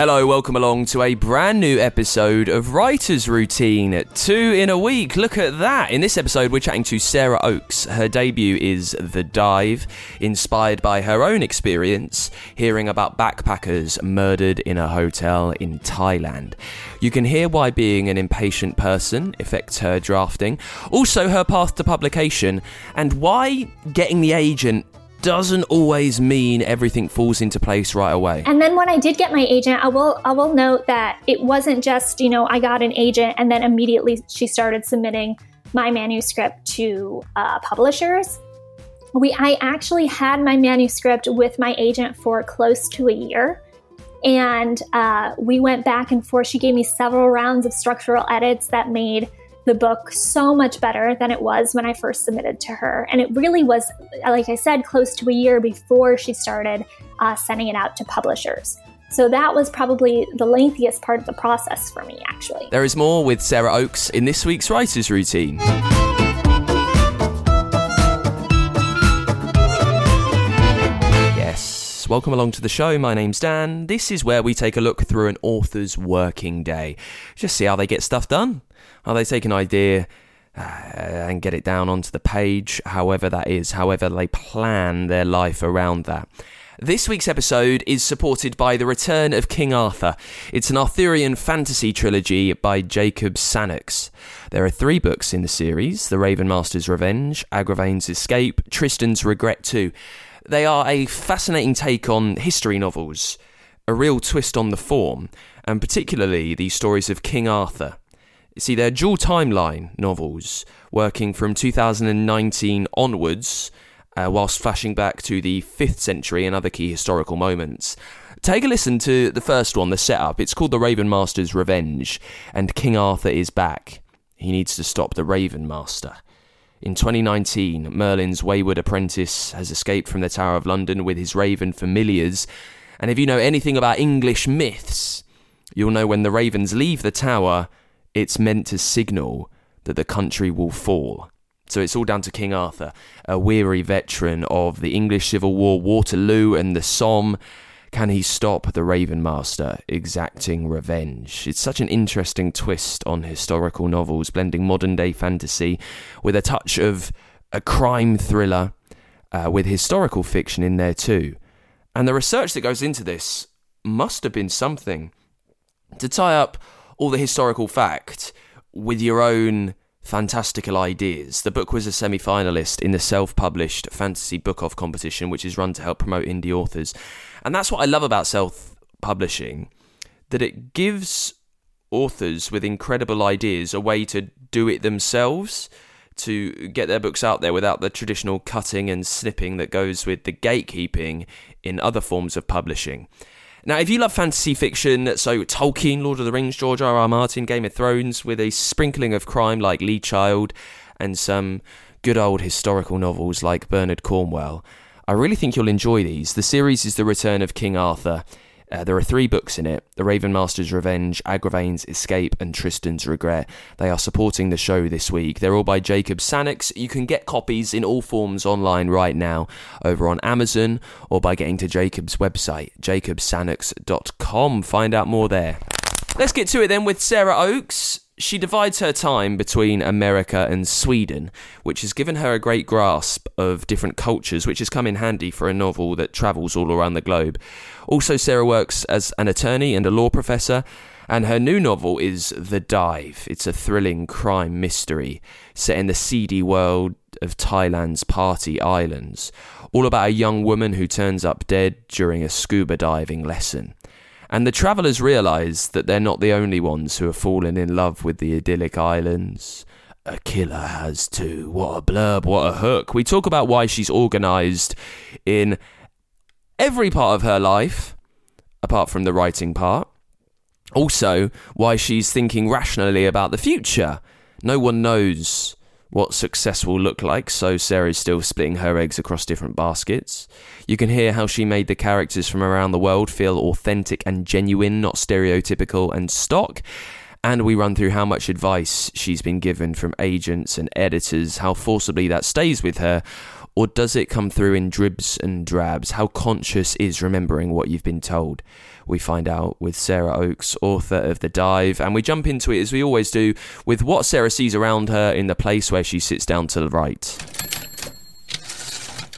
Hello, welcome along to a brand new episode of Writer's Routine. Two in a week. Look at that. In this episode, we're chatting to Sara Ochs. Her debut is The Dive, inspired by her own experience hearing about backpackers murdered in a hotel in Thailand. You can hear why being an impatient person affects her drafting, also her path to publication, and why getting the agent doesn't always mean everything falls into place right away. And then when I did get my agent, I will I will note that it wasn't just, you know, I got an agent and then immediately she started submitting my manuscript to uh, publishers. We I actually had my manuscript with my agent for close to a year. And uh, we went back and forth. She gave me several rounds of structural edits that made the book so much better than it was when I first submitted to her. And it really was, like I said, close to a year before she started uh, sending it out to publishers. So that was probably the lengthiest part of the process for me, actually. There is more with Sara Ochs in this week's Writer's Routine. Yes, welcome along to the show. My name's Dan. This is where we take a look through an author's working day. Just see how they get stuff done. How they take an idea uh, and get it down onto the page, however that is, however they plan their life around that. This week's episode is supported by The Return of King Arthur. It's an Arthurian fantasy trilogy by Jacob Sannox. There are three books in the series The Ravenmaster's Revenge, Agravain's Escape, Tristan's Regret 2. They are a fascinating take on history novels, a real twist on the form, and particularly the stories of King Arthur. See, they're dual timeline novels, working from 2019 onwards, uh, whilst flashing back to the 5th century and other key historical moments. Take a listen to the first one, the setup. It's called The Ravenmaster's Revenge, and King Arthur is back. He needs to stop the Raven Master. In 2019, Merlin's wayward apprentice has escaped from the Tower of London with his raven familiars. And if you know anything about English myths, you'll know when the ravens leave the tower, it's meant to signal that the country will fall. So it's all down to King Arthur, a weary veteran of the English Civil War, Waterloo, and the Somme. Can he stop the Raven Master exacting revenge? It's such an interesting twist on historical novels, blending modern day fantasy with a touch of a crime thriller uh, with historical fiction in there too. And the research that goes into this must have been something to tie up all the historical fact with your own fantastical ideas. The book was a semi finalist in the self published Fantasy Blog-Off competition, which is run to help promote indie authors. And that's what I love about self publishing that it gives authors with incredible ideas a way to do it themselves. To get their books out there without the traditional cutting and snipping that goes with the gatekeeping in other forms of publishing. Now, if you love fantasy fiction, so Tolkien, Lord of the Rings, George R. R. Martin, Game of Thrones, with a sprinkling of crime like Lee Child, and some good old historical novels like Bernard Cornwell, I really think you'll enjoy these. The series is The Return of King Arthur. Uh, there are three books in it The Ravenmaster's Revenge, Agravain's Escape, and Tristan's Regret. They are supporting the show this week. They're all by Jacob Sannox. You can get copies in all forms online right now over on Amazon or by getting to Jacob's website, jacobsannox.com. Find out more there. Let's get to it then with Sara Ochs. She divides her time between America and Sweden, which has given her a great grasp of different cultures, which has come in handy for a novel that travels all around the globe. Also, Sara works as an attorney and a law professor, and her new novel is The Dive. It's a thrilling crime mystery set in the seedy world of Thailand's Party Islands, all about a young woman who turns up dead during a scuba diving lesson. And the travellers realise that they're not the only ones who have fallen in love with the idyllic islands. A killer has too. What a blurb, what a hook. We talk about why she's organised in every part of her life, apart from the writing part. Also, why she's thinking rationally about the future. No one knows what success will look like, so Sara's still splitting her eggs across different baskets. You can hear how she made the characters from around the world feel authentic and genuine, not stereotypical and stock. And we run through how much advice she's been given from agents and editors, how forcibly that stays with her, or does it come through in dribs and drabs? How conscious is remembering what you've been told? We find out with Sara Ochs, author of The Dive, and we jump into it as we always do with what Sara sees around her in the place where she sits down to the right.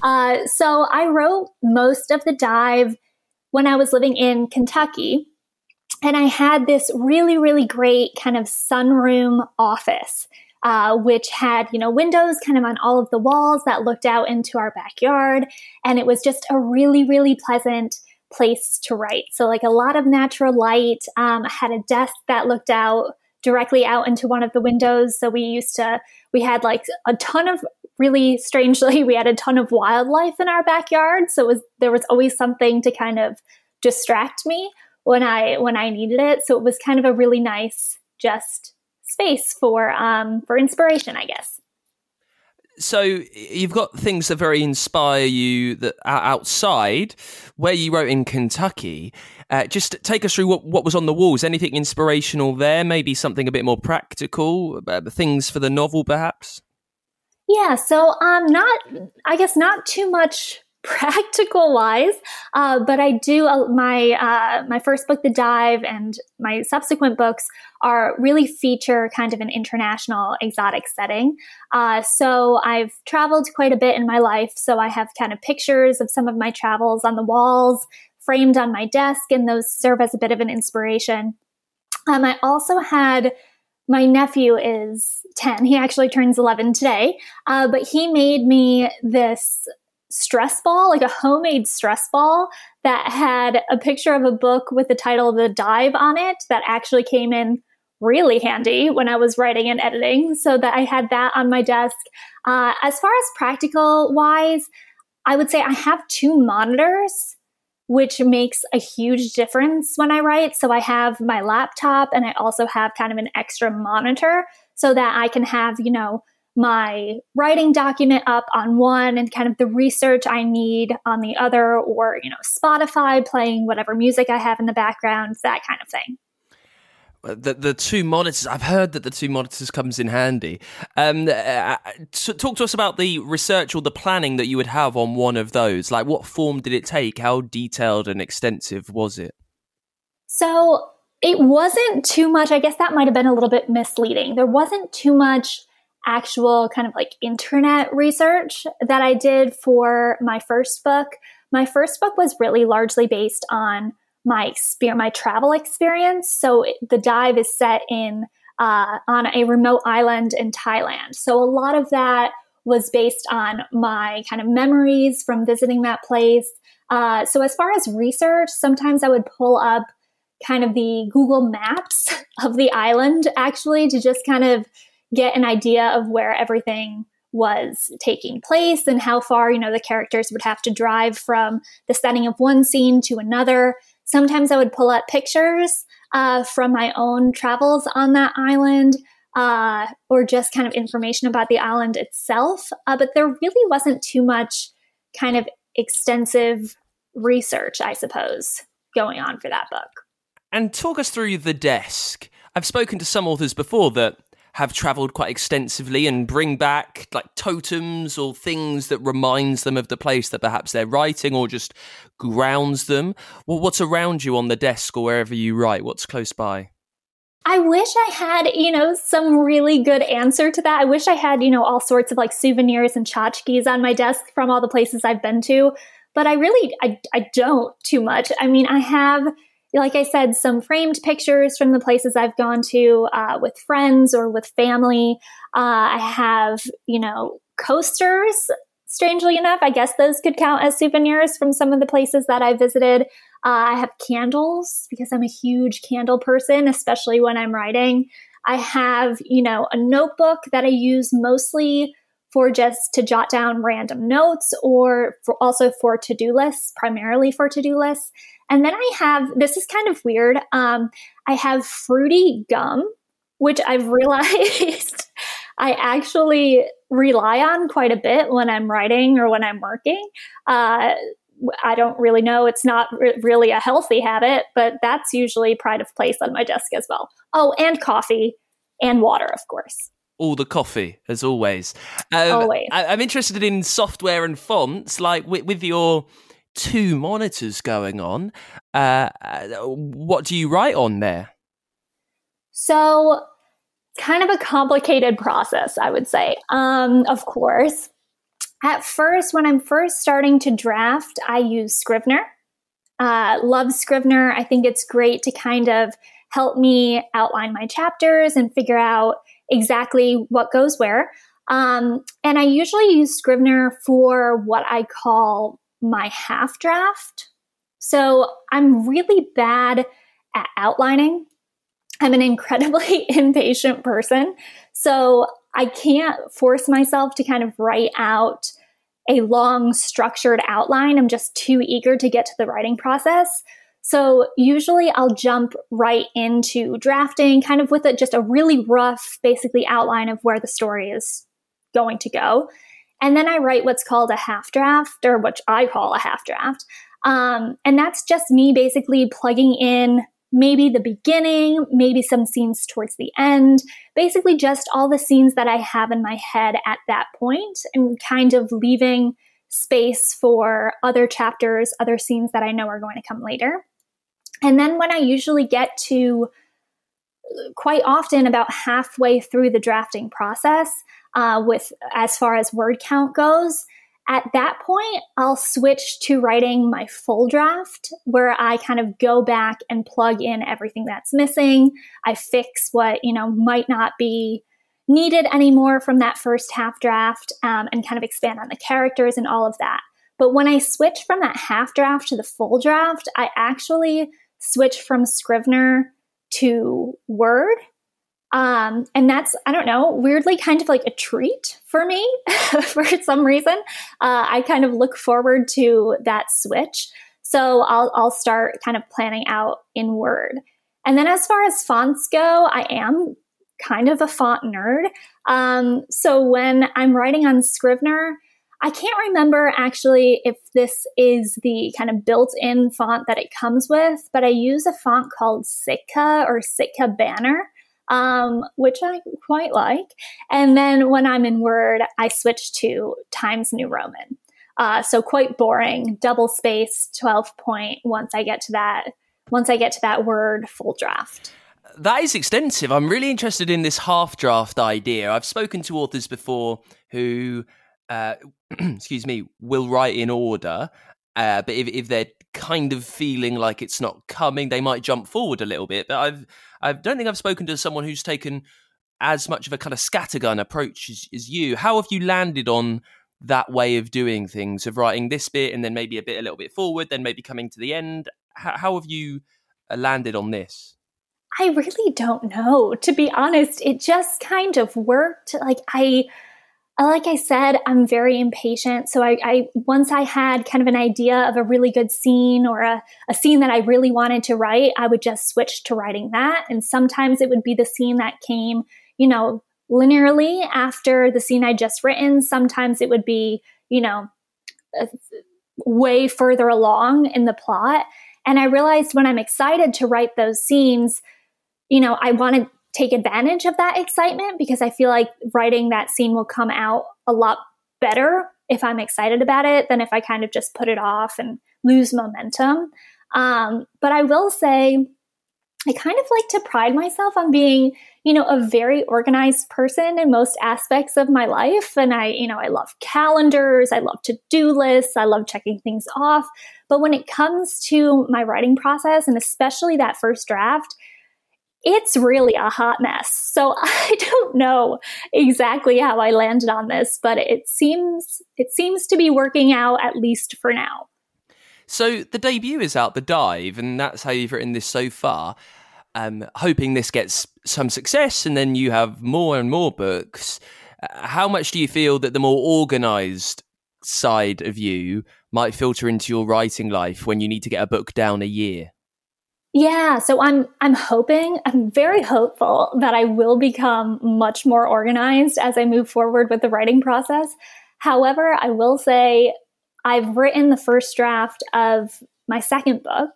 Uh, so I wrote most of The Dive when I was living in Kentucky. And I had this really, really great kind of sunroom office uh, which had, you know, windows kind of on all of the walls that looked out into our backyard. And it was just a really, really pleasant place to write. So, like a lot of natural light. Um, I had a desk that looked out directly out into one of the windows. So, we used to, we had like a ton of really strangely, we had a ton of wildlife in our backyard. So, it was, there was always something to kind of distract me when I when I needed it. So it was kind of a really nice just space for um, for inspiration, I guess. So you've got things that very inspire you that are outside, where you wrote in Kentucky. Uh, just take us through what, what was on the walls. Anything inspirational there? Maybe something a bit more practical. Uh, things for the novel, perhaps. Yeah. So um, not I guess not too much practical wise, uh, but I do uh, my uh, my first book, The Dive, and my subsequent books are really feature kind of an international exotic setting. Uh, so I've traveled quite a bit in my life, so I have kind of pictures of some of my travels on the walls, framed on my desk, and those serve as a bit of an inspiration. Um, I also had my nephew is 10. He actually turns 11 today. Uh, but he made me this stress ball, like a homemade stress ball that had a picture of a book with the title The Dive on it that actually came in really handy when I was writing and editing. So that I had that on my desk. Uh, as far as practical wise, I would say I have two monitors, which makes a huge difference when I write. So I have my laptop and I also have kind of an extra monitor so that I can have, you know, my writing document up on one and kind of the research I need on the other, or, you know, Spotify playing whatever music I have in the background, that kind of thing. The the two monitors. I've heard that the two monitors comes in handy. Um, uh, uh talk to us about the research or the planning that you would have on one of those. Like, what form did it take? How detailed and extensive was it? So it wasn't too much. I guess that might have been a little bit misleading. There wasn't too much actual kind of like internet research that I did for my first book. My first book was really largely based on my experience, my travel experience. So the dive is set in uh, on a remote island in Thailand. So a lot of that was based on my kind of memories from visiting that place. Uh, so as far as research, sometimes I would pull up kind of the Google Maps of the island actually to just kind of get an idea of where everything was taking place and how far, you know, the characters would have to drive from the setting of one scene to another. Sometimes I would pull up pictures uh, from my own travels on that island uh, or just kind of information about the island itself. Uh, but there really wasn't too much kind of extensive research, I suppose, going on for that book. And talk us through the desk. I've spoken to some authors before that have traveled quite extensively and bring back like totems or things that reminds them of the place that perhaps they're writing or just grounds them well what's around you on the desk or wherever you write what's close by I wish I had, you know, some really good answer to that. I wish I had, you know, all sorts of like souvenirs and tchotchkes on my desk from all the places I've been to, but I really, I, I don't too much. I mean, I have, like I said, some framed pictures from the places I've gone to uh, with friends or with family. Uh, I have, you know, coasters. Strangely enough, I guess those could count as souvenirs from some of the places that I visited. Uh, I have candles because I'm a huge candle person, especially when I'm writing. I have, you know, a notebook that I use mostly for just to jot down random notes or for also for to-do lists, primarily for to-do lists. And then I have, this is kind of weird. Um, I have fruity gum, which I've realized I actually rely on quite a bit when I'm writing or when I'm working. Uh, I don't really know. It's not r- really a healthy habit, but that's usually pride of place on my desk as well. Oh, and coffee and water, of course. All the coffee, as always. Um, always. I- am interested in software and fonts, like with, with your two monitors going on. Uh, what do you write on there? So, kind of a complicated process, I would say. Um, of course, at first, when I'm first starting to draft, I use Scrivener. Uh, love Scrivener. I think it's great to kind of help me outline my chapters and figure out exactly what goes where. Um, and I usually use Scrivener for what I call my half draft. So I'm really bad at outlining. I'm an incredibly impatient person. So I can't force myself to kind of write out a long structured outline. I'm just too eager to get to the writing process. So usually I'll jump right into drafting, kind of with a, just a really rough, basically outline of where the story is going to go. And then I write what's called a half draft, or what I call a half draft. Um, and that's just me basically plugging in maybe the beginning, maybe some scenes towards the end, basically just all the scenes that I have in my head at that point and kind of leaving space for other chapters, other scenes that I know are going to come later. And then when I usually get to quite often about halfway through the drafting process, uh, with as far as word count goes, at that point, I'll switch to writing my full draft where I kind of go back and plug in everything that's missing. I fix what, you know, might not be needed anymore from that first half draft um, and kind of expand on the characters and all of that. But when I switch from that half draft to the full draft, I actually switch from Scrivener to Word um, and that's, I don't know, weirdly kind of like a treat for me for some reason. Uh, I kind of look forward to that switch. So I'll, I'll start kind of planning out in Word. And then as far as fonts go, I am kind of a font nerd. Um, so when I'm writing on Scrivener, I can't remember actually if this is the kind of built in font that it comes with, but I use a font called Sitka or Sitka Banner um, which I quite like. And then when I'm in Word, I switch to Times New Roman. Uh, so quite boring, double space, 12 point once I get to that, once I get to that word full draft. That is extensive. I'm really interested in this half draft idea. I've spoken to authors before who, uh, excuse me, will write in order, uh, but if, if they're kind of feeling like it's not coming, they might jump forward a little bit. But I've I don't think I've spoken to someone who's taken as much of a kind of scattergun approach as, as you. How have you landed on that way of doing things, of writing this bit and then maybe a bit a little bit forward, then maybe coming to the end? How, how have you uh, landed on this? I really don't know. To be honest, it just kind of worked. Like I Uh, like I said, I'm very impatient. So I, I, once I had kind of an idea of a really good scene or a, a scene that I really wanted to write, I would just switch to writing that. And sometimes it would be the scene that came, you know, linearly after the scene I'd just written. Sometimes it would be, you know, uh, way further along in the plot. And I realized when I'm excited to write those scenes, you know, I wanted take advantage of that excitement because I feel like writing that scene will come out a lot better if I'm excited about it than if I kind of just put it off and lose momentum. Um, but I will say, I kind of like to pride myself on being, you know, a very organized person in most aspects of my life. And I, you know, I love calendars, I love to do lists, I love checking things off. But when it comes to my writing process, and especially that first draft, it's really a hot mess. So I don't know exactly how I landed on this, but it seems it seems to be working out at least for now. So the debut is out, the dive, and that's how you've written this so far. Um, hoping this gets some success, and then you have more and more books. How much do you feel that the more organized side of you might filter into your writing life when you need to get a book down a year? Yeah, so I'm I'm hoping, I'm very hopeful that I will become much more organized as I move forward with the writing process. However, I will say I've written the first draft of my second book.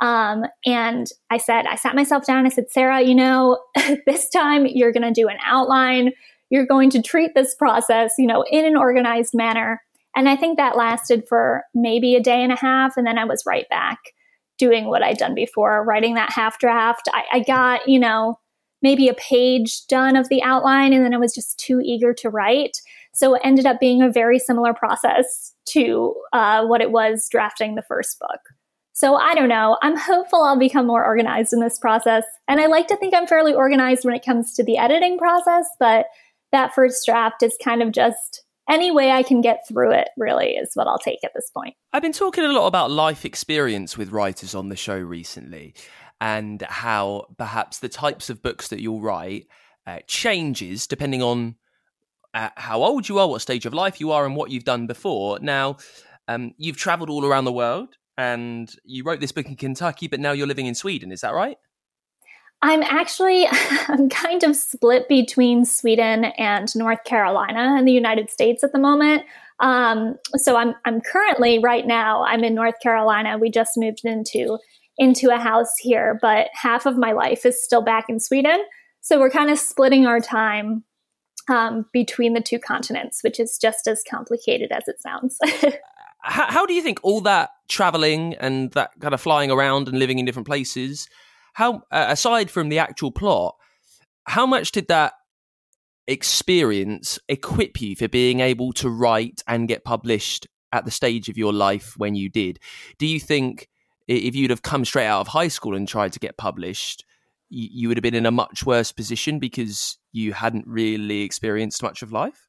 Um, and I said, I sat myself down. I said, Sara, you know, this time you're going to do an outline. You're going to treat this process, you know, in an organized manner. And I think that lasted for maybe a day and a half. And then I was right back doing what I'd done before, writing that half draft. I, I got, you know, maybe a page done of the outline. And then I was just too eager to write. So it ended up being a very similar process to uh, what it was drafting the first book. So I don't know. I'm hopeful I'll become more organized in this process. And I like to think I'm fairly organized when it comes to the editing process, but that first draft is kind of just any way I can get through it, really, is what I'll take at this point. I've been talking a lot about life experience with writers on the show recently and how perhaps the types of books that you'll write uh, changes depending on how old you are, what stage of life you are, and what you've done before. Now, um, you've traveled all around the world and you wrote this book in Kentucky, but now you're living in Sweden. Is that right? I'm actually I'm kind of split between Sweden and North Carolina in the United States at the moment. Um, so I'm I'm currently right now I'm in North Carolina. We just moved into into a house here, but half of my life is still back in Sweden. So we're kind of splitting our time um, between the two continents, which is just as complicated as it sounds. how, how, do you think all that traveling and that kind of flying around and living in different places, how uh, aside from the actual plot, how much did that experience equip you for being able to write and get published at the stage of your life when you did? Do you think if you'd have come straight out of high school and tried to get published, you would have been in a much worse position because you hadn't really experienced much of life?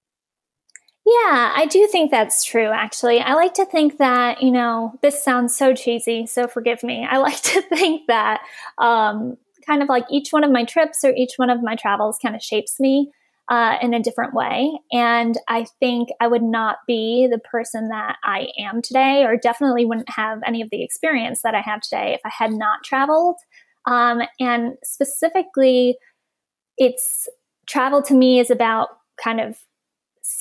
Yeah, I do think that's true, actually. I like to think that, you know, this sounds so cheesy, so forgive me. I like to think that um, kind of like each one of my trips or each one of my travels kind of shapes me uh, in a different way. And I think I would not be the person that I am today, or definitely wouldn't have any of the experience that I have today if I had not traveled. Um, and specifically, it's travel to me is about kind of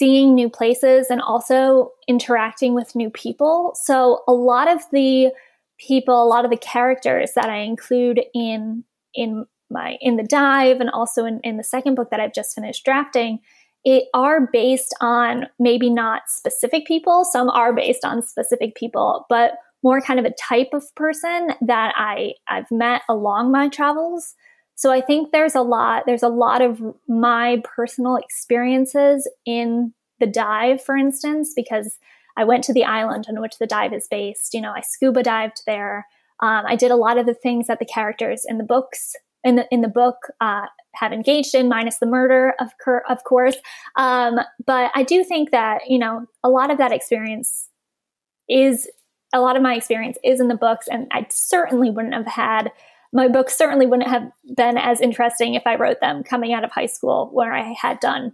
seeing new places and also interacting with new people. So a lot of the people, a lot of the characters that I include in in my in the dive and also in, in the second book that I've just finished drafting, it are based on maybe not specific people. Some are based on specific people, but more kind of a type of person that I, I've met along my travels. So I think there's a lot, there's a lot of my personal experiences in the dive, for instance, because I went to the island on which the dive is based. You know, I scuba dived there. Um, I did a lot of the things that the characters in the books in the in the book uh, have engaged in, minus the murder, of, cur- of course. Um, but I do think that you know a lot of that experience is a lot of my experience is in the books, and I certainly wouldn't have had my books certainly wouldn't have been as interesting if I wrote them coming out of high school, where I had done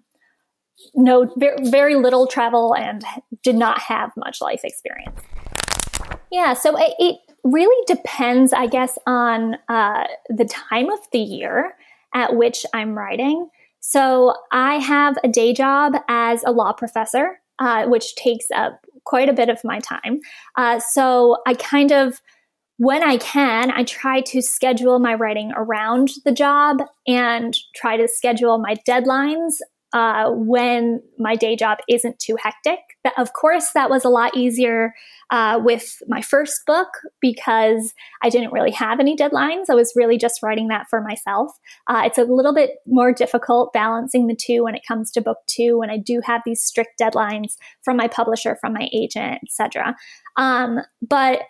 no very, little travel and did not have much life experience. Yeah, so it, it really depends, I guess, on uh, the time of the year at which I'm writing. So I have a day job as a law professor, uh, which takes up quite a bit of my time. Uh, so I kind of, when I can, I try to schedule my writing around the job and try to schedule my deadlines uh, when my day job isn't too hectic. But Of course, that was a lot easier uh, with my first book because I didn't really have any deadlines. I was really just writing that for myself. Uh, it's a little bit more difficult balancing the two when it comes to book two, when I do have these strict deadlines from my publisher, from my agent, etc. Um, but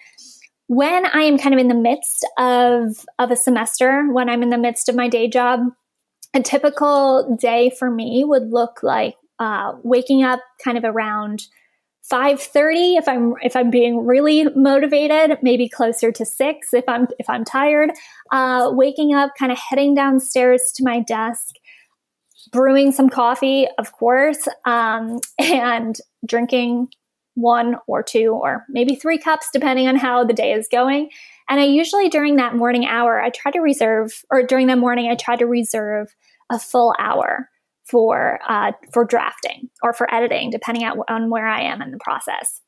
when I am kind of in the midst of of a semester, when I'm in the midst of my day job, a typical day for me would look like uh, waking up kind of around 5:30 if I'm if I'm being really motivated, maybe closer to 6 if I'm if I'm tired. Uh, waking up, kind of heading downstairs to my desk, brewing some coffee, of course, um, and drinking one or two or maybe three cups depending on how the day is going. And I usually during that morning hour, I try to reserve, or during the morning, I try to reserve a full hour for uh, for drafting or for editing, depending on where I am in the process.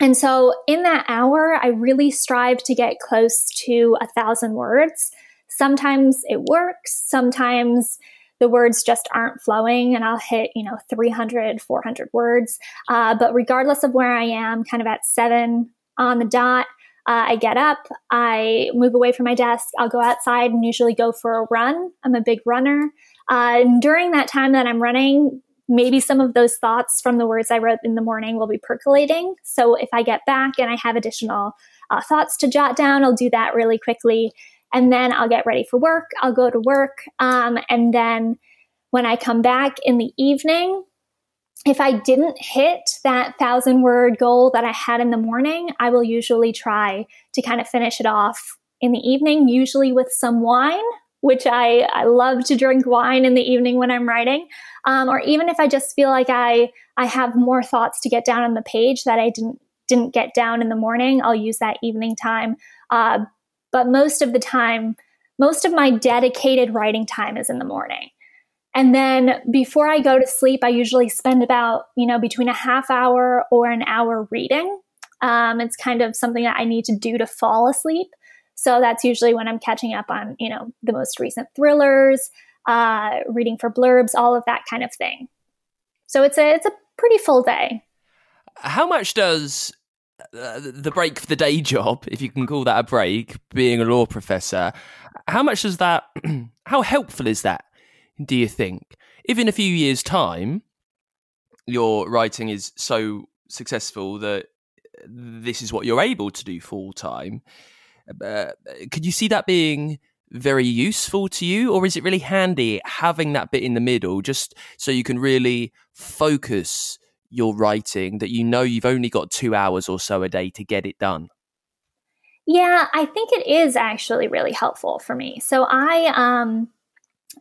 And so, in that hour, I really strive to get close to a thousand words. Sometimes it works. Sometimes the words just aren't flowing and I'll hit, you know, 300, 400 words. Uh, but regardless of where I am, kind of at seven on the dot, uh, I get up, I move away from my desk, I'll go outside and usually go for a run. I'm a big runner. Uh, during that time that I'm running, maybe some of those thoughts from the words I wrote in the morning will be percolating. So if I get back and I have additional uh, thoughts to jot down, I'll do that really quickly. And then I'll get ready for work. I'll go to work. Um, and then when I come back in the evening, if I didn't hit that thousand word goal that I had in the morning, I will usually try to kind of finish it off in the evening, usually with some wine, which I, I love to drink wine in the evening when I'm writing. Um, or even if I just feel like I, I have more thoughts to get down on the page that I didn't, didn't get down in the morning, I'll use that evening time. Uh, but most of the time, most of my dedicated writing time is in the morning. And then before I go to sleep, I usually spend about, you know, between a half hour or an hour reading. Um, it's kind of something that I need to do to fall asleep. So that's usually when I'm catching up on, you know, the most recent thrillers, uh, reading for blurbs, all of that kind of thing. So it's a it's a pretty full day. How much does uh, the break for the day job, if you can call that a break, being a law professor, how much does that? how helpful is that do you think? If in a few years' time your writing is so successful that this is what you're able to do full time, uh, could you see that being very useful to you, or is it really handy having that bit in the middle just so you can really focus your writing that you know you've only got two hours or so a day to get it done? Yeah, I think it is actually really helpful for me. So I um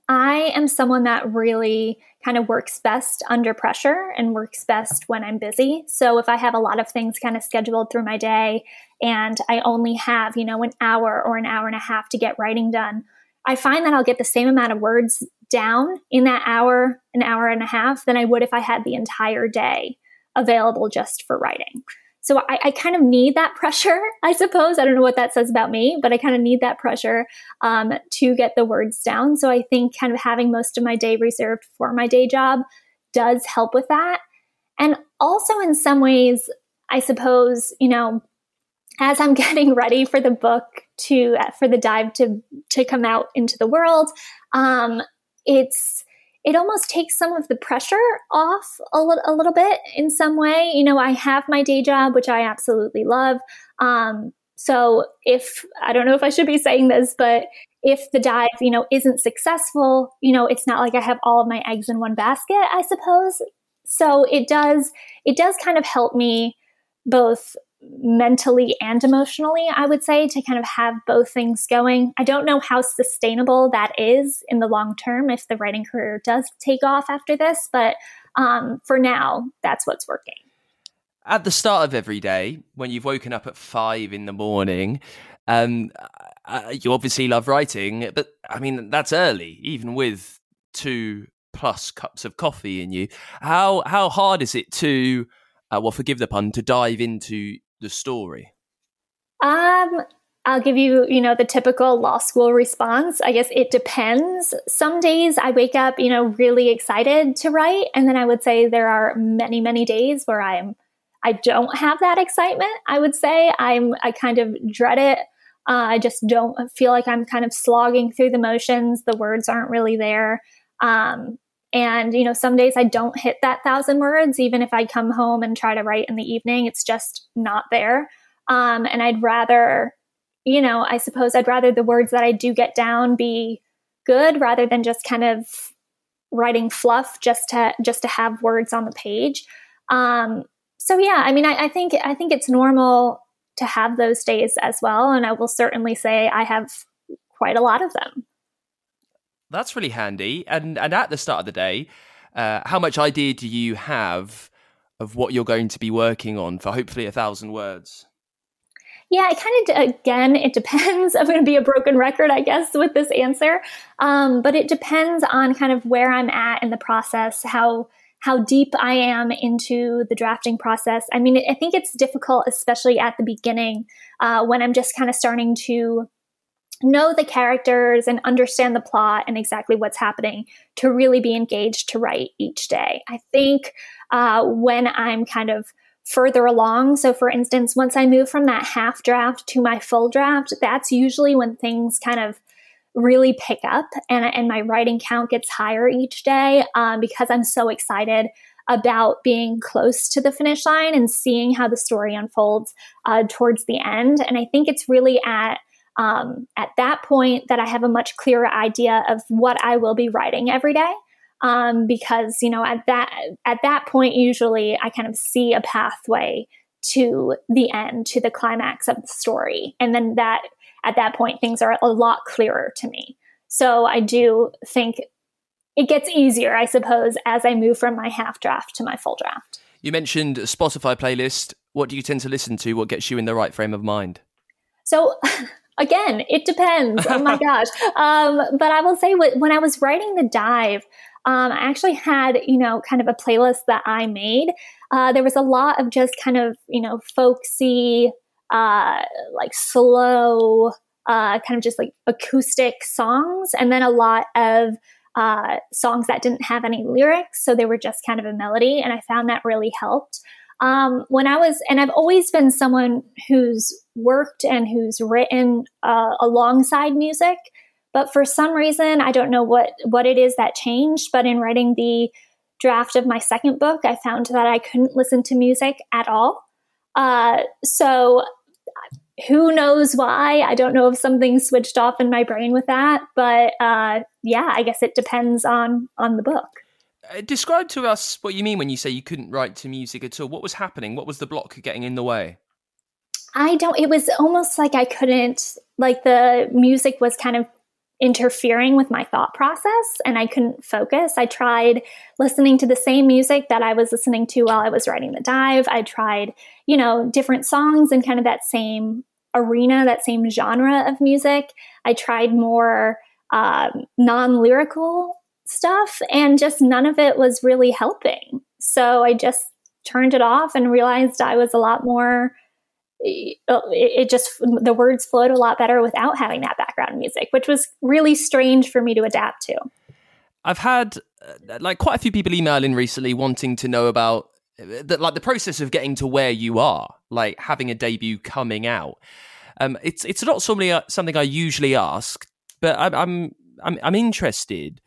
I am someone that really kind of works best under pressure and works best when I'm busy. So if I have a lot of things kind of scheduled through my day and I only have, you know, an hour or an hour and a half to get writing done, I find that I'll get the same amount of words down in that hour, an hour and a half than I would if I had the entire day available just for writing. So I, I, kind of need that pressure, I suppose. I don't know what that says about me, but I kind of need that pressure um, to get the words down. So I think kind of having most of my day reserved for my day job does help with that. And also, in some ways, I suppose, you know, as I'm getting ready for the book to, for the dive to, to come out into the world, um, it's, it almost takes some of the pressure off a little bit in some way. You know, I have my day job, which I absolutely love. Um, so if I don't know if I should be saying this, but if the dive, you know, isn't successful, you know, it's not like I have all of my eggs in one basket, I suppose. So it does, it does kind of help me both mentally and emotionally, I would say, to kind of have both things going. I don't know how sustainable that is in the long term if the writing career does take off after this, but um, for now, that's what's working. At the start of every day, when you've woken up at five in the morning, um, uh, you obviously love writing, but I mean, that's early, even with two plus cups of coffee in you. How how hard is it to, uh, well, forgive the pun, to dive into the story? Um, I'll give you, you know, the typical law school response. I guess it depends. Some days I wake up, you know, really excited to write. And then I would say there are many, many days where I'm, I don't have that excitement. I would say I'm, I kind of dread it. Uh, I just don't feel like I'm kind of slogging through the motions. The words aren't really there. Um, and, you know, some days I don't hit that thousand words, even if I come home and try to write in the evening, it's just not there. Um, and I'd rather, you know, I suppose I'd rather the words that I do get down be good rather than just kind of writing fluff just to just to have words on the page. Um, so yeah, I mean, I, I think I think it's normal to have those days as well, and I will certainly say I have quite a lot of them. That's really handy. And and at the start of the day, uh, how much idea do you have of what you're going to be working on for hopefully a thousand words? Yeah, it kind of, again, it depends. I'm going to be a broken record, I guess, with this answer. Um, but it depends on kind of where I'm at in the process, how, how deep I am into the drafting process. I mean, I think it's difficult, especially at the beginning, uh, when I'm just kind of starting to know the characters and understand the plot and exactly what's happening to really be engaged to write each day. I think uh, when I'm kind of further along, so for instance, once I move from that half draft to my full draft, that's usually when things kind of really pick up and, and my writing count gets higher each day um, because I'm so excited about being close to the finish line and seeing how the story unfolds uh, towards the end. And I think it's really at um, at that point that I have a much clearer idea of what I will be writing every day. Um, because you know at that at that point usually I kind of see a pathway to the end to the climax of the story and then that at that point things are a lot clearer to me so I do think it gets easier I suppose as I move from my half draft to my full draft. You mentioned Spotify playlist. What do you tend to listen to? What gets you in the right frame of mind? So again, it depends. Oh my gosh. Um, but I will say, when I was writing the dive, um, I actually had, you know, kind of a playlist that I made. Uh, there was a lot of just kind of, you know, folksy, uh, like slow, uh, kind of just like acoustic songs, and then a lot of uh, songs that didn't have any lyrics. So they were just kind of a melody. And I found that really helped. Um, when I was, and I've always been someone who's worked and who's written uh, alongside music, but for some reason, I don't know what what it is that changed. But in writing the draft of my second book, I found that I couldn't listen to music at all. Uh, so who knows why? I don't know if something switched off in my brain with that, but uh, yeah, I guess it depends on on the book. Uh, describe to us what you mean when you say you couldn't write to music at all. What was happening? What was the block getting in the way? I don't, it was almost like I couldn't, like the music was kind of interfering with my thought process and I couldn't focus. I tried listening to the same music that I was listening to while I was writing the dive. I tried, you know, different songs in kind of that same arena, that same genre of music. I tried more um, non lyrical stuff and just none of it was really helping. So I just turned it off and realized I was a lot more it just the words flowed a lot better without having that background music, which was really strange for me to adapt to. I've had uh, like quite a few people email in recently wanting to know about uh, the, like the process of getting to where you are, like having a debut coming out. Um, it's it's not something something I usually ask, but I, I'm I'm I'm interested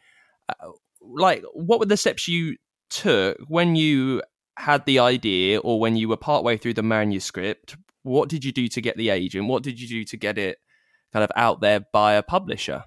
Uh, like what were the steps you took when you had the idea or when you were partway through the manuscript what did you do to get the agent what did you do to get it kind of out there by a publisher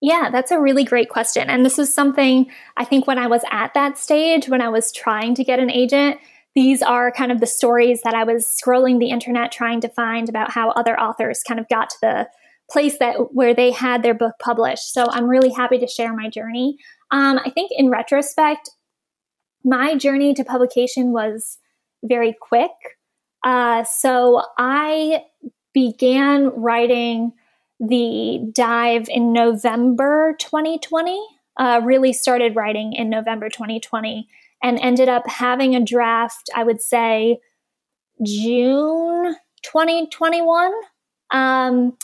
yeah, that's a really great question. And this is something I think when I was at that stage, when I was trying to get an agent, these are kind of the stories that I was scrolling the internet trying to find about how other authors kind of got to the place that where they had their book published. So I'm really happy to share my journey. Um, I think in retrospect, my journey to publication was very quick. Uh, so I began writing the dive in November 2020. Uh, really started writing in November 2020 and ended up having a draft, I would say, June 2021 Um,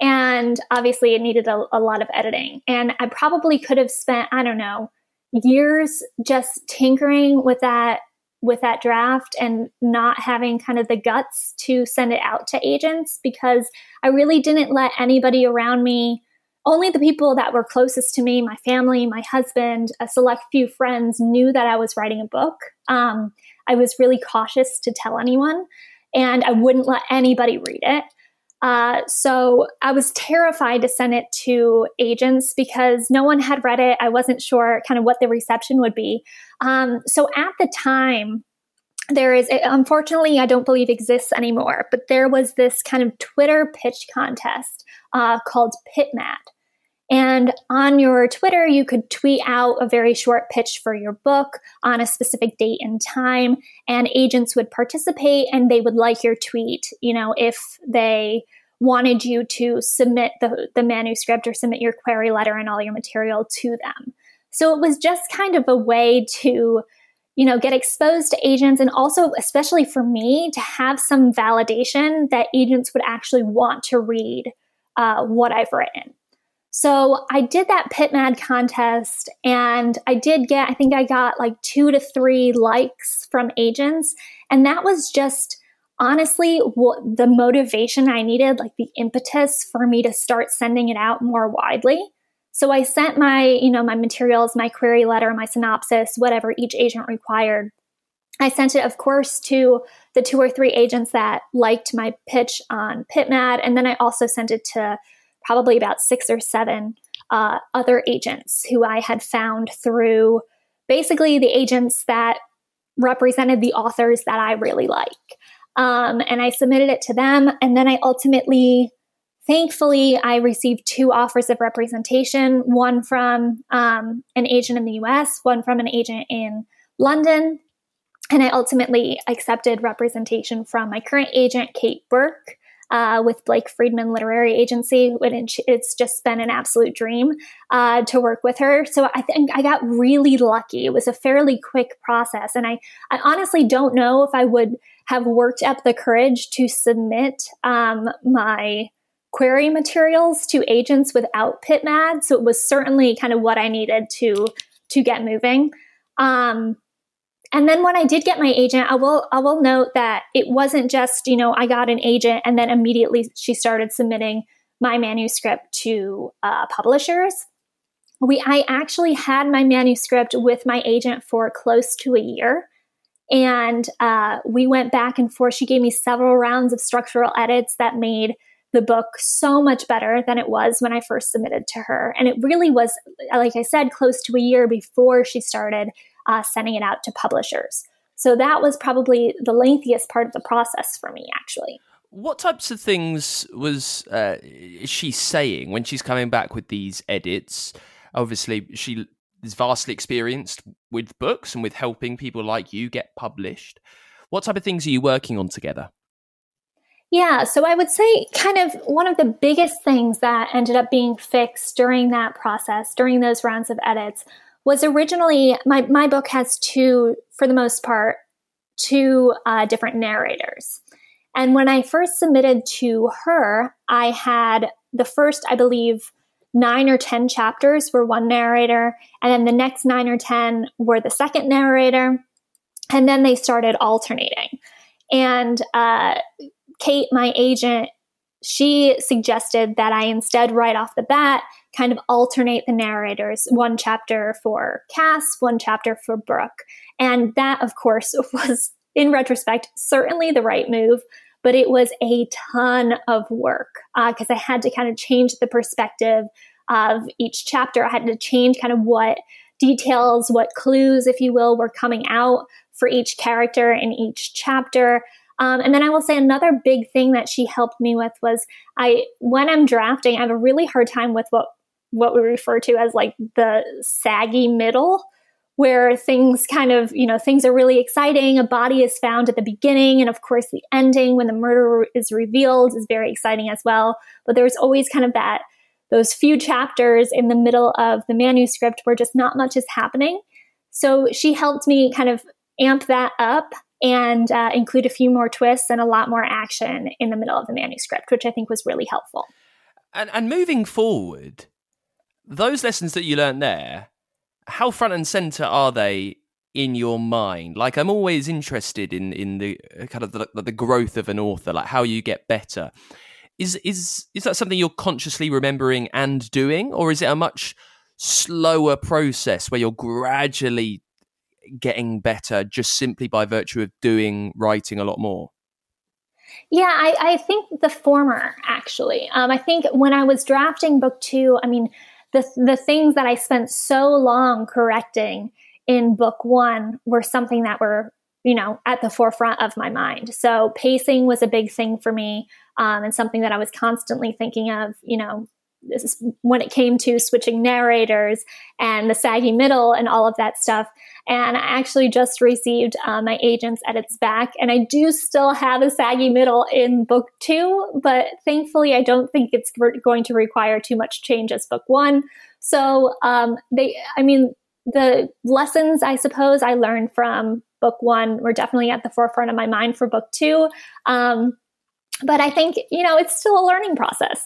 and obviously, it needed a, a lot of editing. And I probably could have spent, I don't know, years just tinkering with that with that draft and not having kind of the guts to send it out to agents because I really didn't let anybody around me, only the people that were closest to me, my family, my husband, a select few friends knew that I was writing a book. Um, I was really cautious to tell anyone and I wouldn't let anybody read it. Uh, so I was terrified to send it to agents because no one had read it. I wasn't sure kind of what the reception would be. Um, so at the time, there is, unfortunately, I don't believe exists anymore, but there was this kind of Twitter pitch contest uh, called PitMad. And on your Twitter, you could tweet out a very short pitch for your book on a specific date and time, and agents would participate and they would like your tweet, you know, if they wanted you to submit the, the manuscript or submit your query letter and all your material to them. So it was just kind of a way to, you know, get exposed to agents and also, especially for me, to have some validation that agents would actually want to read uh, what I've written. So I did that PitMad contest and I did get, I think I got like two to three likes from agents. And that was just honestly what the motivation I needed, like the impetus for me to start sending it out more widely. So I sent my, you know, my materials, my query letter, my synopsis, whatever each agent required. I sent it, of course, to the two or three agents that liked my pitch on PitMad. And then I also sent it to probably about six or seven uh, other agents who I had found through basically the agents that represented the authors that I really like. Um, and I submitted it to them. And then I ultimately, thankfully, I received two offers of representation one from um, an agent in the US, one from an agent in London. And I ultimately accepted representation from my current agent, Kate Burke uh, with Blake Friedman Literary Agency. It's just been an absolute dream uh, to work with her. So I think I got really lucky. It was a fairly quick process. And I, I honestly don't know if I would have worked up the courage to submit um, my query materials to agents without PitMad. So it was certainly kind of what I needed to to get moving. Um, and then when I did get my agent, I will I will note that it wasn't just, you know, I got an agent and then immediately she started submitting my manuscript to uh, publishers. We I actually had my manuscript with my agent for close to a year. And uh, we went back and forth. She gave me several rounds of structural edits that made the book so much better than it was when I first submitted to her. And it really was, like I said, close to a year before she started uh, sending it out to publishers. So that was probably the lengthiest part of the process for me, actually. What types of things was uh, she saying when she's coming back with these edits? Obviously, she is vastly experienced with books and with helping people like you get published. What type of things are you working on together? Yeah, so I would say kind of one of the biggest things that ended up being fixed during that process, during those rounds of edits, was originally my my book has two, for the most part, two uh, different narrators. And when I first submitted to her, I had the first, I believe, nine or 10 chapters were one narrator, and then the next nine or 10 were the second narrator. And then they started alternating. And uh, Kate, my agent, she suggested that I instead, right off the bat, kind of alternate the narrators one chapter for Cass, one chapter for Brooke. And that, of course, was, in retrospect, certainly the right move, but it was a ton of work because uh, I had to kind of change the perspective of each chapter. I had to change kind of what details, what clues, if you will, were coming out for each character in each chapter. Um, and then I will say another big thing that she helped me with was I, when I'm drafting, I have a really hard time with what what we refer to as like the saggy middle where things kind of, you know, things are really exciting. A body is found at the beginning. And of course, the ending when the murder is revealed is very exciting as well. But there's always kind of that, those few chapters in the middle of the manuscript where just not much is happening. So she helped me kind of amp that up and uh, include a few more twists and a lot more action in the middle of the manuscript, which I think was really helpful. And, and moving forward, those lessons that you learned there, how front and center are they in your mind? Like, I'm always interested in in the uh, kind of the, the growth of an author, like how you get better. Is is is that something you're consciously remembering and doing, or is it a much slower process where you're gradually getting better just simply by virtue of doing writing a lot more? Yeah, I, I think the former actually. Um, I think when I was drafting book two, I mean, the the things that I spent so long correcting in book one were something that were you know at the forefront of my mind. So pacing was a big thing for me, um, and something that I was constantly thinking of. You know, when it came to switching narrators and the saggy middle and all of that stuff. And I actually just received uh, my agent's edits back, and I do still have a saggy middle in book two, but thankfully, I don't think it's going to require too much change as book one. So, um, they, I mean, the lessons I suppose I learned from book one were definitely at the forefront of my mind for book two. Um, but I think, you know, it's still a learning process.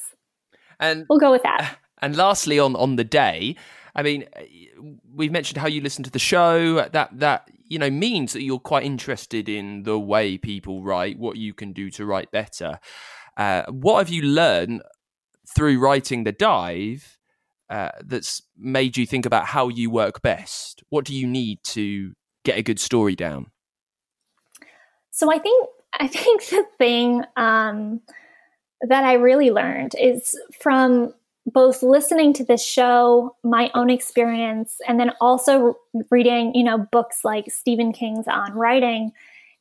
And we'll go with that. And lastly, on on the day, I mean, we've mentioned how you listen to the show. That that you know means that you're quite interested in the way people write, what you can do to write better. Uh, what have you learned through writing the dive uh, that's made you think about how you work best? What do you need to get a good story down? So I think I think the thing. Um, that I really learned is from both listening to this show, my own experience, and then also reading, you know, books like Stephen King's On Writing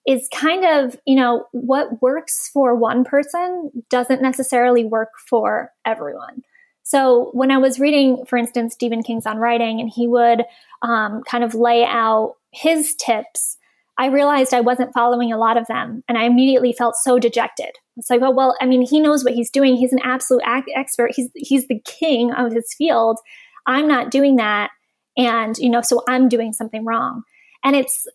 is kind of, you know, what works for one person doesn't necessarily work for everyone. So when I was reading, for instance, Stephen King's On Writing, and he would um, kind of lay out his tips I realized I wasn't following a lot of them and I immediately felt so dejected. It's like, oh, well, I mean, he knows what he's doing. He's an absolute expert. He's, he's the king of his field. I'm not doing that. And, you know, so I'm doing something wrong. And it's,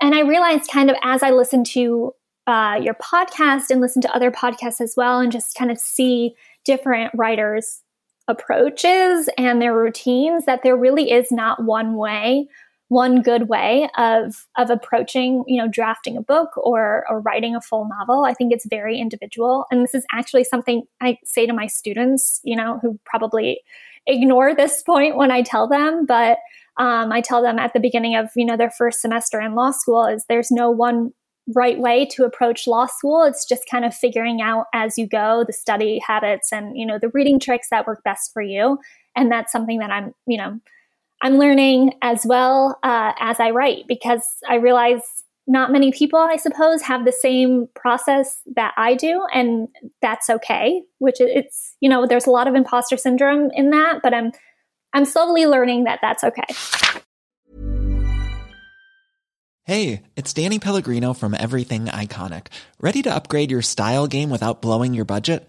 and I realized kind of as I listened to uh, your podcast and listen to other podcasts as well and just kind of see different writers' approaches and their routines that there really is not one way one good way of of approaching you know drafting a book or or writing a full novel. I think it's very individual. And this is actually something i say to my students you know who probably ignore this point when i tell them. But um, i tell them at the beginning of you know their first semester in law school is there's no one right way to approach law school. It's just kind of figuring out as you go the study habits and you know the reading tricks that work best for you. And that's something that i'm you know I'm learning as well uh, as I write because I realize not many people, I suppose, have the same process that I do, and that's okay. Which it's you know, there's a lot of imposter syndrome in that, but I'm I'm slowly learning that that's okay. Hey, it's Danny Pellegrino from Everything Iconic. Ready to upgrade your style game without blowing your budget?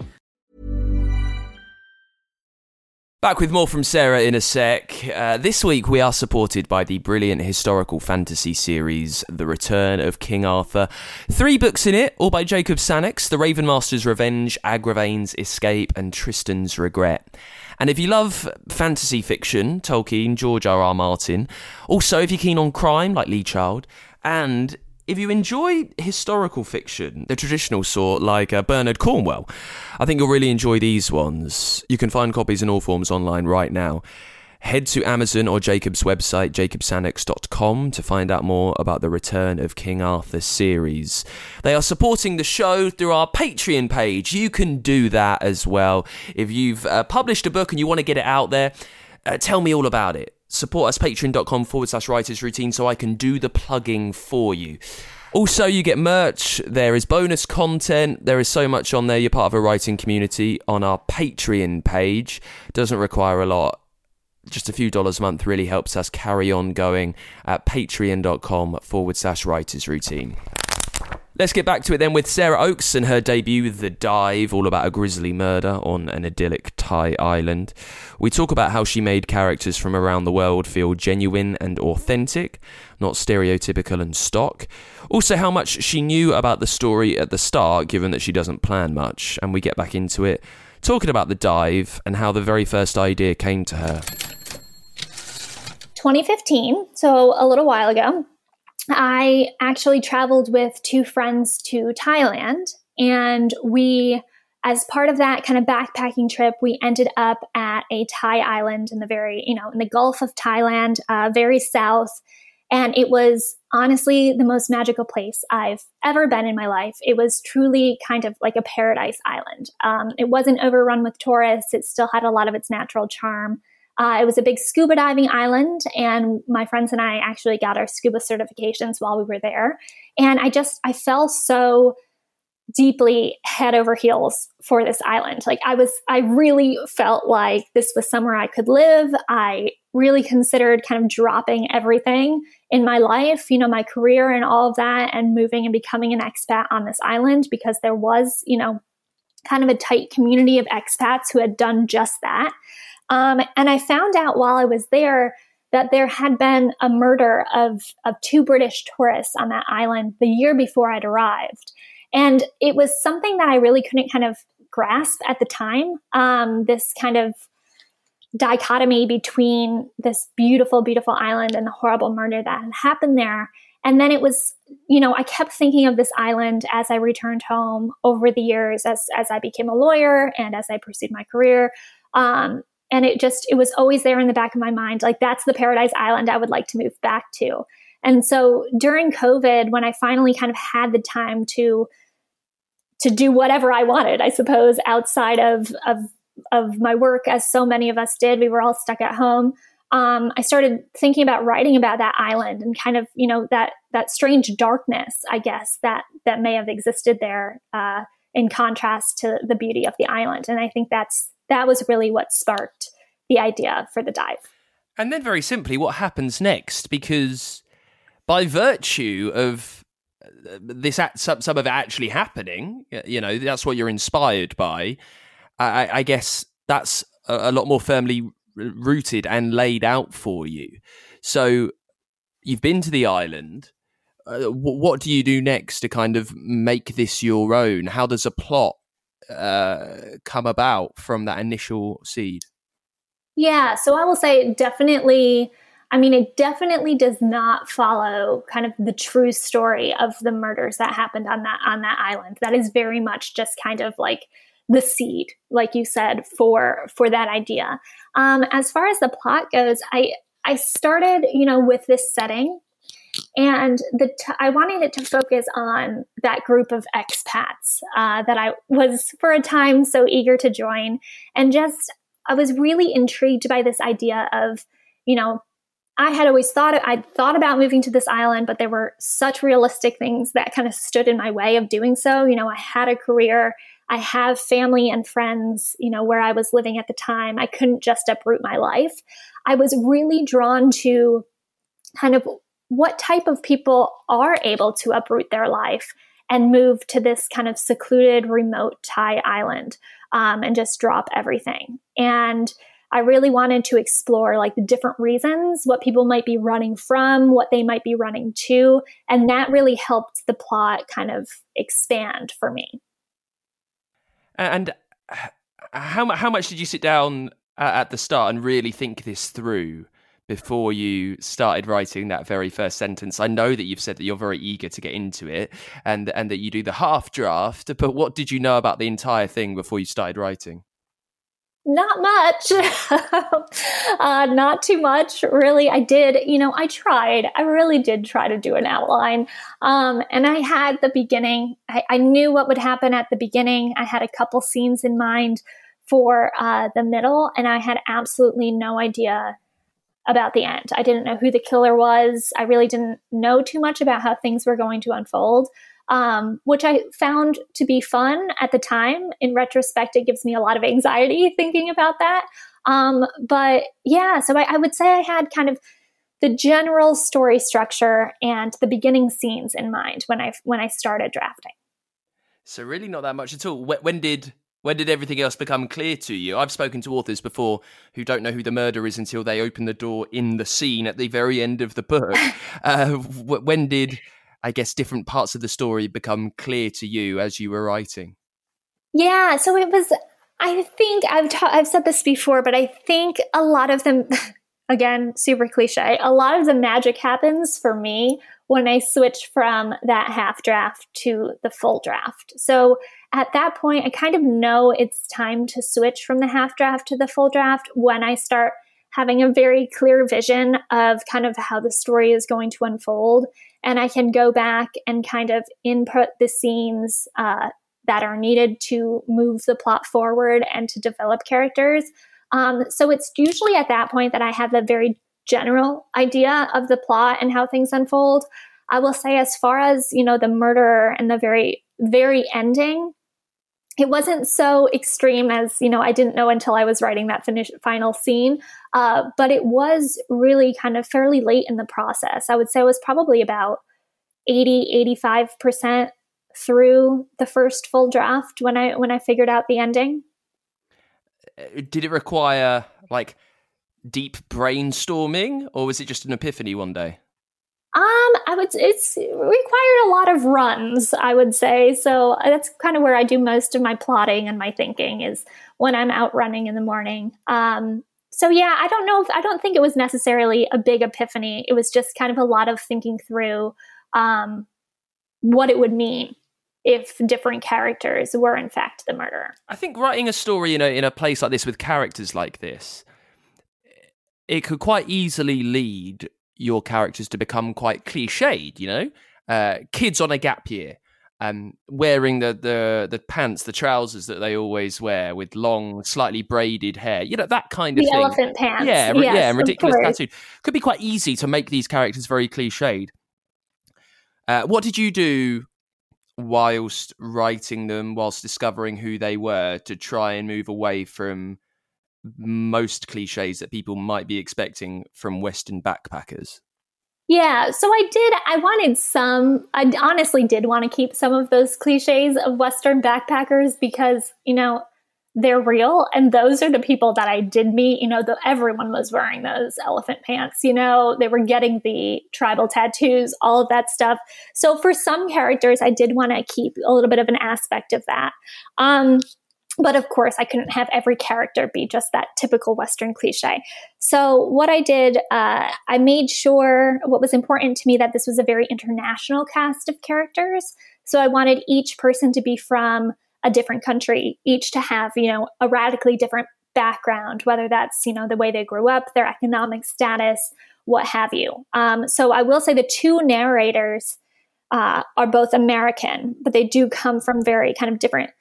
Back with more from Sara in a sec. Uh, this week we are supported by the brilliant historical fantasy series The Return of King Arthur. Three books in it, all by Jacob Sannox The Ravenmaster's Revenge, Agravain's Escape, and Tristan's Regret. And if you love fantasy fiction, Tolkien, George R. R. Martin, also if you're keen on crime, like Lee Child, and if you enjoy historical fiction, the traditional sort like uh, Bernard Cornwell, I think you'll really enjoy these ones. You can find copies in all forms online right now. Head to Amazon or Jacob's website, jacobsannox.com, to find out more about the Return of King Arthur series. They are supporting the show through our Patreon page. You can do that as well. If you've uh, published a book and you want to get it out there, uh, tell me all about it support us patreon.com forward slash writers routine so I can do the plugging for you. Also, you get merch. There is bonus content. There is so much on there. You're part of a writing community on our Patreon page. Doesn't require a lot. Just a few dollars a month really helps us carry on going at patreon.com forward slash writers routine. Let's get back to it then with Sara Ochs and her debut, The Dive, all about a grisly murder on an idyllic Thai island. We talk about how she made characters from around the world feel genuine and authentic, not stereotypical and stock. Also, how much she knew about the story at the start, given that she doesn't plan much. And we get back into it, talking about The Dive and how the very first idea came to her. 2015, so a little while ago, I actually traveled with two friends to Thailand, and we, as part of that kind of backpacking trip, we ended up at a Thai island in the very, you know, in the Gulf of Thailand, uh, very south. And it was honestly the most magical place I've ever been in my life. It was truly kind of like a paradise island. Um, it wasn't overrun with tourists, it still had a lot of its natural charm. Uh, it was a big scuba diving island, and my friends and I actually got our scuba certifications while we were there. And I just, I fell so deeply head over heels for this island. Like I was, I really felt like this was somewhere I could live. I really considered kind of dropping everything in my life, you know, my career and all of that, and moving and becoming an expat on this island because there was, you know, kind of a tight community of expats who had done just that. Um, and I found out while I was there that there had been a murder of, of two British tourists on that island the year before I'd arrived. And it was something that I really couldn't kind of grasp at the time. Um, this kind of dichotomy between this beautiful, beautiful island and the horrible murder that had happened there. And then it was, you know, I kept thinking of this island as I returned home over the years, as as I became a lawyer and as I pursued my career. Um, and it just it was always there in the back of my mind like that's the paradise island i would like to move back to. And so during covid when i finally kind of had the time to to do whatever i wanted i suppose outside of of of my work as so many of us did we were all stuck at home um, i started thinking about writing about that island and kind of you know that that strange darkness i guess that that may have existed there uh, in contrast to the beauty of the island and i think that's that was really what sparked the idea for the dive. And then, very simply, what happens next? Because by virtue of uh, this, some, some of it actually happening, you know, that's what you're inspired by. I, I guess that's a, a lot more firmly rooted and laid out for you. So you've been to the island. Uh, what do you do next to kind of make this your own? How does a plot uh, come about from that initial seed? Yeah, so I will say it definitely. I mean, it definitely does not follow kind of the true story of the murders that happened on that on that island. That is very much just kind of like the seed, like you said, for for that idea. Um, as far as the plot goes, I I started, you know, with this setting and the t- I wanted it to focus on that group of expats uh, that I was for a time so eager to join, and just I was really intrigued by this idea of, you know, I had always thought I'd thought about moving to this island, but there were such realistic things that kind of stood in my way of doing so. You know, I had a career, I have family and friends, you know, where I was living at the time. I couldn't just uproot my life. I was really drawn to kind of what type of people are able to uproot their life and move to this kind of secluded, remote Thai island um, and just drop everything. And I really wanted to explore like the different reasons, what people might be running from, what they might be running to. And that really helped the plot kind of expand for me. And how, how much did you sit down at the start and really think this through? Before you started writing that very first sentence. I know that you've said that you're very eager to get into it and and that you do the half draft, but what did you know about the entire thing before you started writing? Not much. uh, not too much, really. I did, you know, I tried. I really did try to do an outline. Um, and I had the beginning. I, I, knew what would happen at the beginning. I had a couple scenes in mind for uh, the middle, and I had absolutely no idea about the end. I didn't know who the killer was. I really didn't know too much about how things were going to unfold um, which I found to be fun at the time. In retrospect, it gives me a lot of anxiety thinking about that. Um, but yeah, so I, I would say I had kind of the general story structure and the beginning scenes in mind when I when I started drafting. So really, not that much at all. When did when did everything else become clear to you? I've spoken to authors before who don't know who the murderer is until they open the door in the scene at the very end of the book. Uh, when did I guess, different parts of the story become clear to you as you were writing? Yeah, so it was. I think I've ta- I've said this before, but I think a lot of them, again, super cliche. A lot of the magic happens for me when I switch from that half draft to the full draft. So at that point, I kind of know it's time to switch from the half draft to the full draft when I start having a very clear vision of kind of how the story is going to unfold and I can go back and kind of input the scenes uh, that are needed to move the plot forward and to develop characters. Um, so it's usually at that point that I have a very general idea of the plot and how things unfold. I will say, as far as you know, the murder and the very very ending, it wasn't so extreme as you know i didn't know until i was writing that finish, final scene. Uh, but it was really kind of fairly late in the process. I would say it was probably about 80 85% through the first full draft when i when i figured out the ending. Uh, did it require like deep brainstorming or was it just an epiphany one day um, I would. It's required a lot of runs. I would say so. That's kind of where I do most of my plotting and my thinking is when I'm out running in the morning. Um, so yeah, I don't know if I don't think it was necessarily a big epiphany. It was just kind of a lot of thinking through um, what it would mean if different characters were in fact the murderer. I think writing a story in a in a place like this with characters like this, it could quite easily lead your characters to become quite cliched, you know? Uh, kids on a gap year, um, wearing the, the the pants, the trousers that they always wear with long, slightly braided hair. You know that kind of the thing. elephant pants. Yeah, yes, yeah, and ridiculous tattoo. Could be quite easy to make these characters very cliched. Uh, what did you do whilst writing them, whilst discovering who they were, to try and move away from most cliches that people might be expecting from Western backpackers? Yeah, so I did. I wanted some. I honestly did want to keep some of those cliches of Western backpackers because, you know, they're real. And those are the people that I did meet. You know, the, everyone was wearing those elephant pants. You know, they were getting the tribal tattoos, all of that stuff. So for some characters, I did want to keep a little bit of an aspect of that. Um, but of course, I couldn't have every character be just that typical Western cliche. So, what I did, uh, I made sure what was important to me that this was a very international cast of characters. So, I wanted each person to be from a different country, each to have, you know, a radically different background, whether that's, you know, the way they grew up, their economic status, what have you. Um, so, I will say the two narrators uh, are both American, but they do come from very kind of different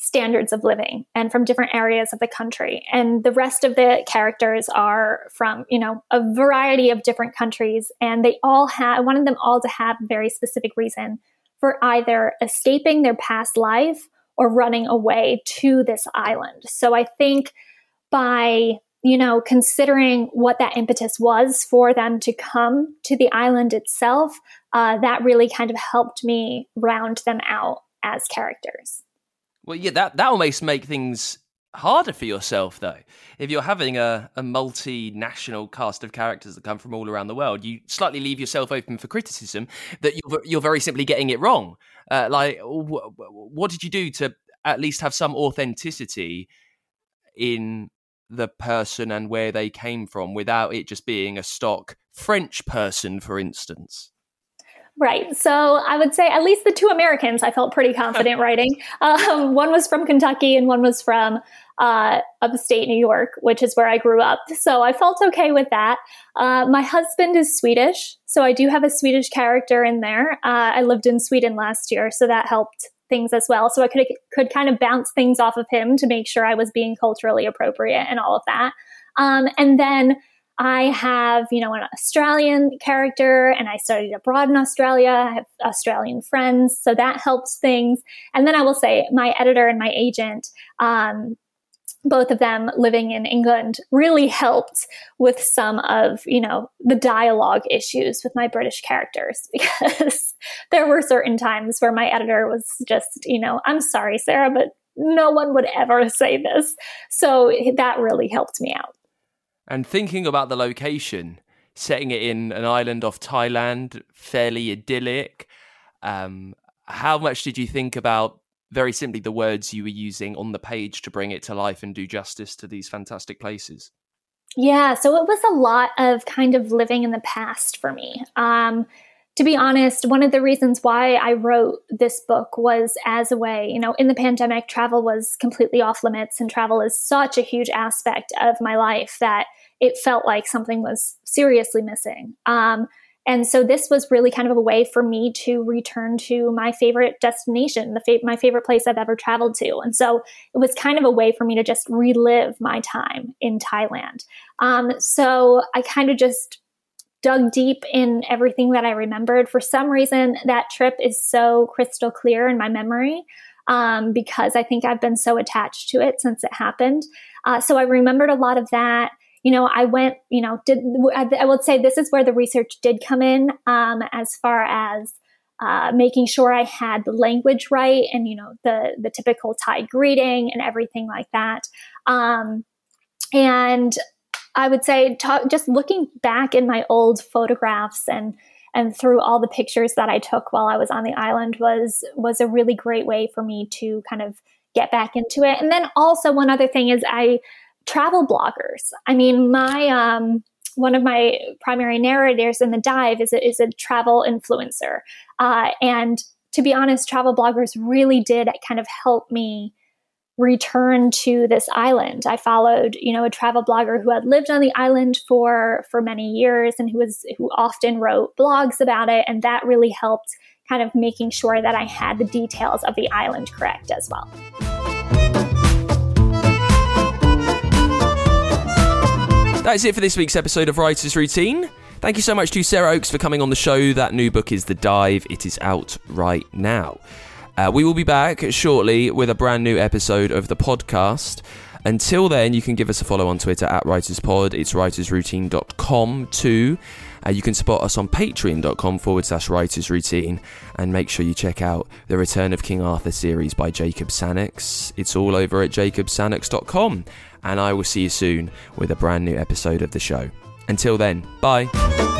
standards of living and from different areas of the country. And the rest of the characters are from, you know, a variety of different countries. And they all have, I wanted them all to have a very specific reason for either escaping their past life or running away to this island. So I think by you know, considering what that impetus was for them to come to the island itself, uh, that really kind of helped me round them out as characters. Well, yeah, that that almost make things harder for yourself though. If you're having a, a multinational cast of characters that come from all around the world, you slightly leave yourself open for criticism that you're you're very simply getting it wrong. Uh, like, wh- what did you do to at least have some authenticity in the person and where they came from without it just being a stock French person, for instance? Right. So I would say at least the two Americans I felt pretty confident writing. Um, one was from Kentucky and one was from uh, upstate New York, which is where I grew up. So I felt okay with that. Uh, my husband is Swedish, so I do have a Swedish character in there. Uh, I lived in Sweden last year, so that helped things as well. So I could could kind of bounce things off of him to make sure I was being culturally appropriate and all of that. Um, and then I have, you know, an Australian character and I studied abroad in Australia. I have Australian friends. So that helps things. And then I will say my editor and my agent, um, both of them living in England really helped with some of, you know, the dialogue issues with my British characters because there were certain times where my editor was just, you know, I'm sorry, Sara, but no one would ever say this. So that really helped me out. And thinking about the location, setting it in an island off Thailand, fairly idyllic. Um, how much did you think about very simply the words you were using on the page to bring it to life and do justice to these fantastic places? Yeah, so it was a lot of kind of living in the past for me. Um, to be honest, one of the reasons why I wrote this book was as a way, you know, in the pandemic, travel was completely off limits, and travel is such a huge aspect of my life that it felt like something was seriously missing. Um, and so this was really kind of a way for me to return to my favorite destination, the fa- my favorite place I've ever traveled to. And so it was kind of a way for me to just relive my time in Thailand. Um, so I kind of just dug deep in everything that I remembered. For some reason, that trip is so crystal clear in my memory um, because I think I've been so attached to it since it happened. Uh, so I remembered a lot of that you know, I went, you know, did I would say this is where the research did come in um, as far as uh, making sure I had the language right and you know the the typical Thai greeting and everything like that. Um, and I would say, talk, just looking back in my old photographs and and through all the pictures that I took while I was on the island was was a really great way for me to kind of get back into it. And then also one other thing is I travel bloggers. I mean, my um, one of my primary narrators in the dive is a, is a travel influencer, uh, and to be honest, travel bloggers really did kind of help me return to this island. I followed, you know, a travel blogger who had lived on the island for for many years and who was who often wrote blogs about it and that really helped kind of making sure that I had the details of the island correct as well. That's it for this week's episode of Writer's Routine. Thank you so much to Sara Ochs for coming on the show. That new book is The Dive. It is out right now. Uh, we will be back shortly with a brand new episode of the podcast. Until then, you can give us a follow on Twitter at WritersPod. It's writersroutine.com too. Uh, you can support us on patreon.com forward slash writers routine and make sure you check out the Return of King Arthur series by Jacob Sannox. It's all over at jacobsannox.com and I will see you soon with a brand new episode of the show. Until then, bye.